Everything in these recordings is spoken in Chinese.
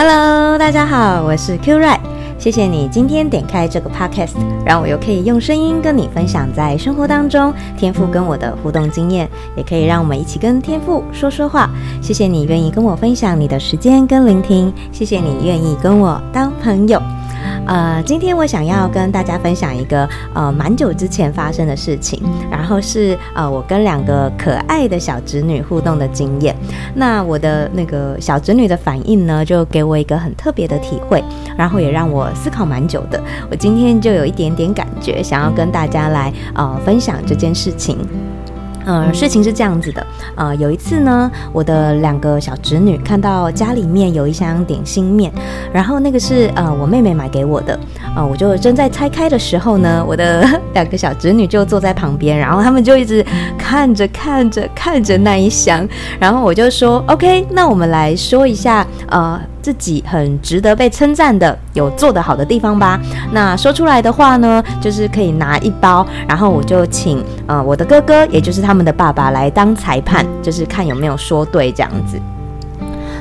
Hello，大家好，我是 Q Ray，谢谢你今天点开这个 Podcast，让我又可以用声音跟你分享在生活当中天赋跟我的互动经验，也可以让我们一起跟天赋说说话。谢谢你愿意跟我分享你的时间跟聆听，谢谢你愿意跟我当朋友。呃，今天我想要跟大家分享一个呃蛮久之前发生的事情，然后是呃我跟两个可爱的小侄女互动的经验。那我的那个小侄女的反应呢，就给我一个很特别的体会，然后也让我思考蛮久的。我今天就有一点点感觉，想要跟大家来呃分享这件事情。呃，事情是这样子的，呃，有一次呢，我的两个小侄女看到家里面有一箱点心面，然后那个是呃我妹妹买给我的，呃，我就正在拆开的时候呢，我的 两个小侄女就坐在旁边，然后他们就一直看着看着看着那一箱，然后我就说，OK，那我们来说一下，呃。自己很值得被称赞的，有做得好的地方吧。那说出来的话呢，就是可以拿一包，然后我就请呃我的哥哥，也就是他们的爸爸来当裁判，就是看有没有说对这样子。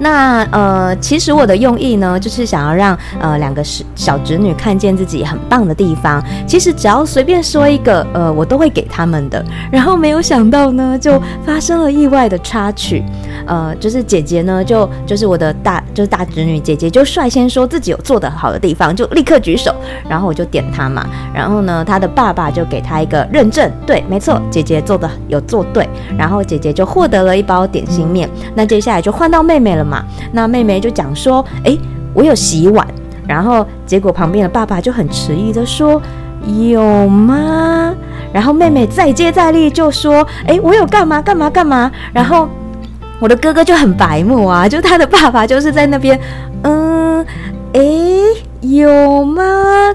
那呃，其实我的用意呢，就是想要让呃两个小侄女看见自己很棒的地方。其实只要随便说一个，呃，我都会给他们的。然后没有想到呢，就发生了意外的插曲。呃，就是姐姐呢，就就是我的大就是大侄女姐姐，就率先说自己有做得好的地方，就立刻举手，然后我就点她嘛。然后呢，她的爸爸就给她一个认证，对，没错，姐姐做的有做对。然后姐姐就获得了一包点心面。那接下来就换到妹妹了嘛。那妹妹就讲说，诶，我有洗碗，然后结果旁边的爸爸就很迟疑的说，有吗？然后妹妹再接再厉就说，诶，我有干嘛干嘛干嘛？然后我的哥哥就很白目啊，就他的爸爸就是在那边，嗯，诶。有吗？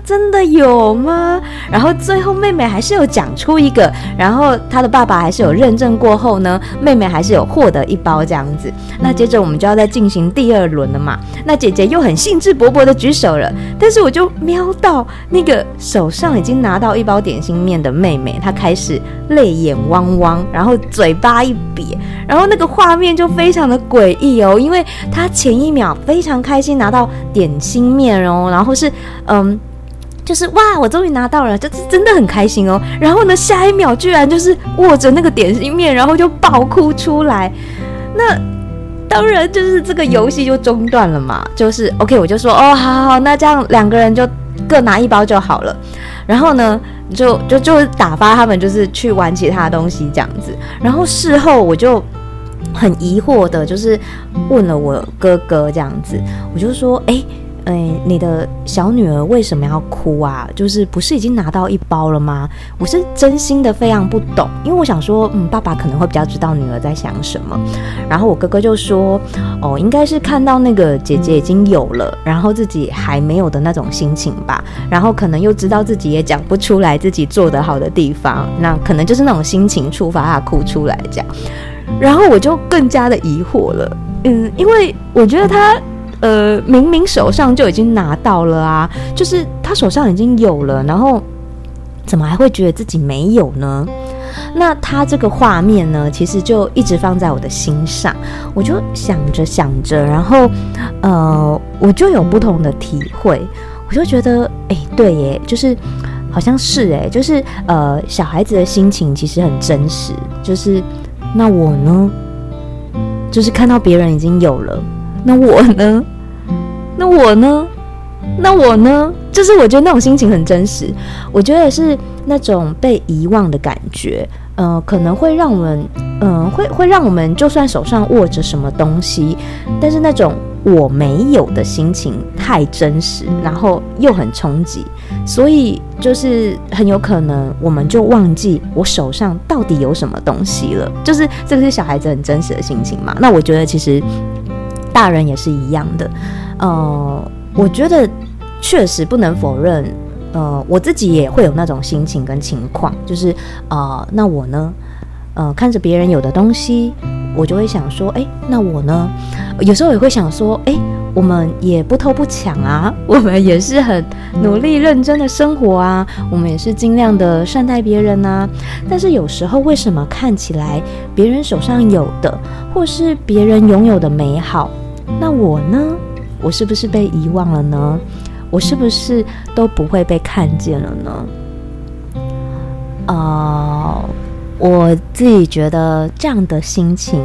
真的有吗？然后最后妹妹还是有讲出一个，然后她的爸爸还是有认证过后呢，妹妹还是有获得一包这样子。那接着我们就要再进行第二轮了嘛。那姐姐又很兴致勃勃的举手了，但是我就瞄到那个手上已经拿到一包点心面的妹妹，她开始泪眼汪汪，然后嘴巴一瘪，然后那个画面就非常的诡异哦，因为她前一秒非常开心拿到点心面哦。然后是，嗯，就是哇，我终于拿到了，就是真的很开心哦。然后呢，下一秒居然就是握着那个点心面，然后就爆哭出来。那当然就是这个游戏就中断了嘛。就是 OK，我就说哦，好好好，那这样两个人就各拿一包就好了。然后呢，就就就打发他们就是去玩其他东西这样子。然后事后我就很疑惑的，就是问了我哥哥这样子，我就说，哎。哎，你的小女儿为什么要哭啊？就是不是已经拿到一包了吗？我是真心的非常不懂，因为我想说，嗯，爸爸可能会比较知道女儿在想什么。然后我哥哥就说，哦，应该是看到那个姐姐已经有了，然后自己还没有的那种心情吧。然后可能又知道自己也讲不出来自己做得好的地方，那可能就是那种心情触发他哭出来这样。然后我就更加的疑惑了，嗯，因为我觉得他。呃，明明手上就已经拿到了啊，就是他手上已经有了，然后怎么还会觉得自己没有呢？那他这个画面呢，其实就一直放在我的心上，我就想着想着，然后呃，我就有不同的体会，我就觉得，哎，对耶，就是好像是哎，就是呃，小孩子的心情其实很真实，就是那我呢，就是看到别人已经有了。那我呢？那我呢？那我呢？就是我觉得那种心情很真实，我觉得是那种被遗忘的感觉，呃，可能会让我们，嗯、会会让我们就算手上握着什么东西，但是那种我没有的心情太真实，然后又很冲击，所以就是很有可能我们就忘记我手上到底有什么东西了，就是这个是小孩子很真实的心情嘛。那我觉得其实。大人也是一样的，呃，我觉得确实不能否认，呃，我自己也会有那种心情跟情况，就是呃，那我呢，呃，看着别人有的东西，我就会想说，诶，那我呢，有时候也会想说，诶，我们也不偷不抢啊，我们也是很努力认真的生活啊，我们也是尽量的善待别人啊，但是有时候为什么看起来别人手上有的，或是别人拥有的美好，那我呢？我是不是被遗忘了呢？我是不是都不会被看见了呢？呃，我自己觉得这样的心情，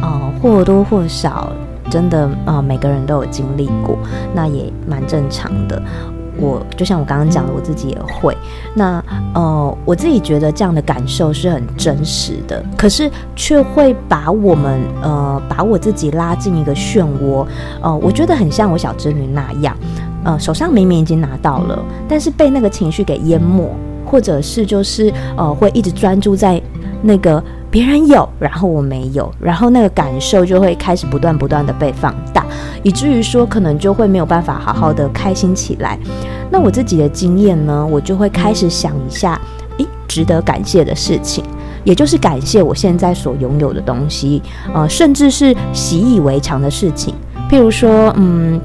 呃，或多或少，真的啊、呃，每个人都有经历过，那也蛮正常的。我就像我刚刚讲的，我自己也会。那呃，我自己觉得这样的感受是很真实的，可是却会把我们呃，把我自己拉进一个漩涡。呃，我觉得很像我小侄女那样，呃，手上明明已经拿到了，但是被那个情绪给淹没，或者是就是呃，会一直专注在那个。别人有，然后我没有，然后那个感受就会开始不断不断的被放大，以至于说可能就会没有办法好好的开心起来。那我自己的经验呢，我就会开始想一下，诶，值得感谢的事情，也就是感谢我现在所拥有的东西，呃，甚至是习以为常的事情，譬如说，嗯。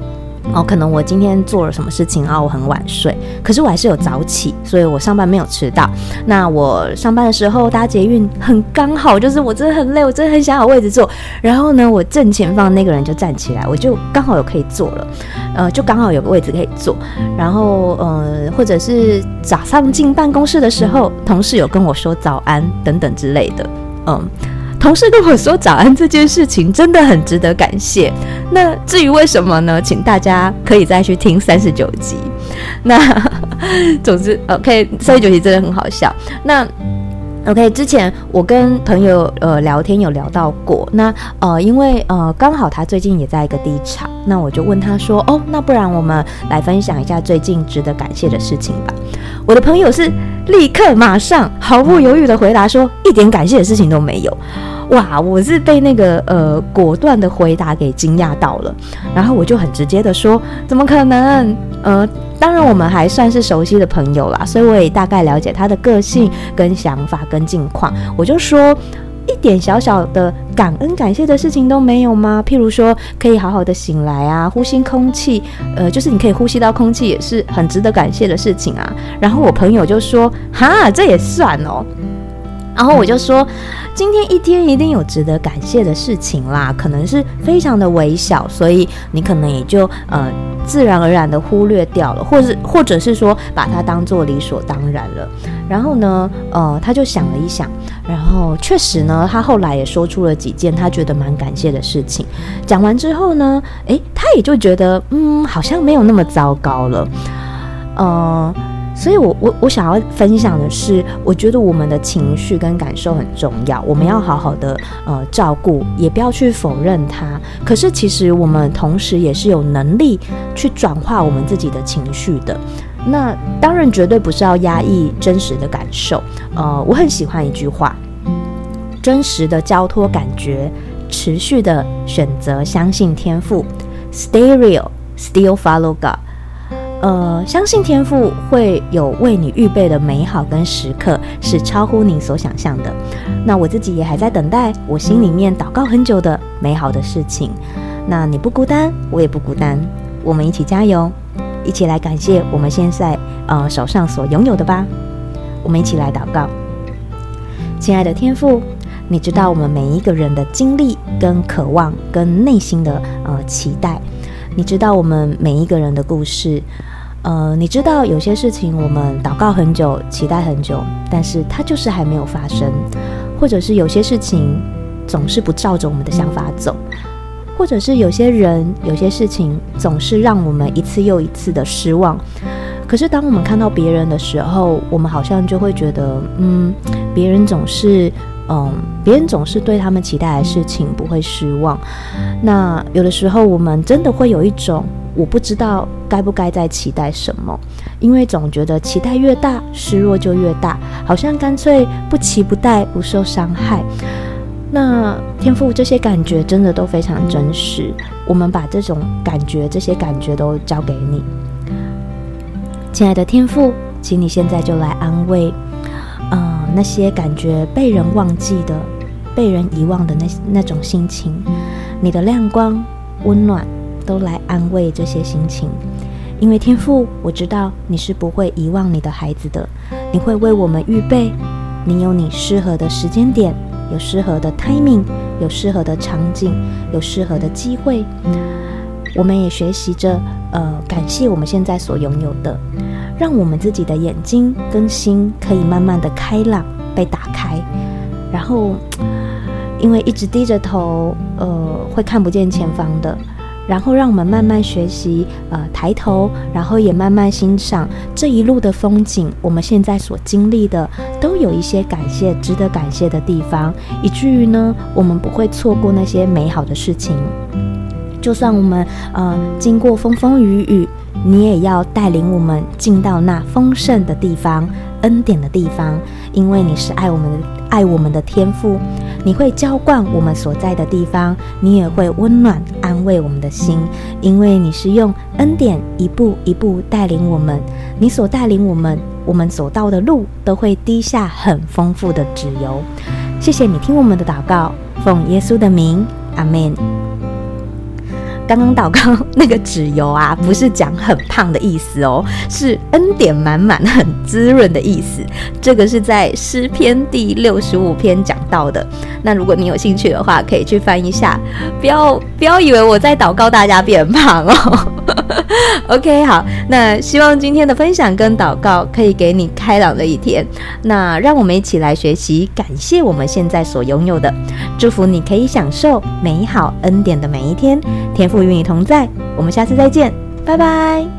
哦，可能我今天做了什么事情啊？我很晚睡，可是我还是有早起，所以我上班没有迟到。那我上班的时候搭捷运很刚好，就是我真的很累，我真的很想有位置坐。然后呢，我正前方那个人就站起来，我就刚好有可以坐了，呃，就刚好有个位置可以坐。然后，呃，或者是早上进办公室的时候，同事有跟我说早安等等之类的，嗯。同事跟我说早安这件事情真的很值得感谢。那至于为什么呢？请大家可以再去听三十九集。那 总之，OK，三十九集真的很好笑。那 OK，之前我跟朋友呃聊天有聊到过。那呃，因为呃刚好他最近也在一个低潮，那我就问他说：“哦，那不然我们来分享一下最近值得感谢的事情吧。”我的朋友是立刻马上毫不犹豫的回答说：“一点感谢的事情都没有。”哇，我是被那个呃果断的回答给惊讶到了，然后我就很直接的说：“怎么可能？呃，当然我们还算是熟悉的朋友啦，所以我也大概了解他的个性跟想法跟近况。我就说，一点小小的感恩感谢的事情都没有吗？譬如说，可以好好的醒来啊，呼吸空气，呃，就是你可以呼吸到空气，也是很值得感谢的事情啊。然后我朋友就说：哈，这也算哦。”然后我就说，今天一天一定有值得感谢的事情啦，可能是非常的微小，所以你可能也就呃自然而然的忽略掉了，或是或者是说把它当做理所当然了。然后呢，呃，他就想了一想，然后确实呢，他后来也说出了几件他觉得蛮感谢的事情。讲完之后呢，诶，他也就觉得嗯，好像没有那么糟糕了，呃。所以我，我我想要分享的是，我觉得我们的情绪跟感受很重要，我们要好好的呃照顾，也不要去否认它。可是，其实我们同时也是有能力去转化我们自己的情绪的。那当然，绝对不是要压抑真实的感受。呃，我很喜欢一句话：真实的交托感觉，持续的选择相信天赋，Stay real, still follow God。呃，相信天赋会有为你预备的美好跟时刻，是超乎你所想象的。那我自己也还在等待，我心里面祷告很久的美好的事情。那你不孤单，我也不孤单，我们一起加油，一起来感谢我们现在呃手上所拥有的吧。我们一起来祷告，亲爱的天赋，你知道我们每一个人的经历跟渴望跟内心的呃期待。你知道我们每一个人的故事，呃，你知道有些事情我们祷告很久，期待很久，但是它就是还没有发生，或者是有些事情总是不照着我们的想法走，或者是有些人、有些事情总是让我们一次又一次的失望。可是当我们看到别人的时候，我们好像就会觉得，嗯，别人总是。嗯，别人总是对他们期待的事情不会失望。那有的时候，我们真的会有一种我不知道该不该再期待什么，因为总觉得期待越大，失落就越大，好像干脆不期不待，不受伤害。那天赋，这些感觉真的都非常真实。我们把这种感觉、这些感觉都交给你，亲爱的天赋，请你现在就来安慰。那些感觉被人忘记的、被人遗忘的那那种心情，你的亮光、温暖都来安慰这些心情。因为天父，我知道你是不会遗忘你的孩子的，你会为我们预备，你有你适合的时间点，有适合的 timing，有适合的场景，有适合的机会。我们也学习着呃感谢我们现在所拥有的，让我们自己的眼睛跟心可以慢慢的开朗被打开，然后 因为一直低着头，呃会看不见前方的。然后让我们慢慢学习，呃，抬头，然后也慢慢欣赏这一路的风景。我们现在所经历的，都有一些感谢、值得感谢的地方，以至于呢，我们不会错过那些美好的事情。就算我们呃经过风风雨雨，你也要带领我们进到那丰盛的地方、恩典的地方，因为你是爱我们的、爱我们的天父。你会浇灌我们所在的地方，你也会温暖安慰我们的心，因为你是用恩典一步一步带领我们。你所带领我们，我们走到的路都会滴下很丰富的脂油。谢谢你听我们的祷告，奉耶稣的名，阿门。刚刚祷告那个脂油啊，不是讲很胖的意思哦，是恩典满满、很滋润的意思。这个是在诗篇第六十五篇讲到的。那如果你有兴趣的话，可以去翻一下。不要不要以为我在祷告大家变胖哦。OK，好，那希望今天的分享跟祷告可以给你开朗的一天。那让我们一起来学习，感谢我们现在所拥有的，祝福你可以享受美好恩典的每一天。天赋与你同在，我们下次再见，拜拜。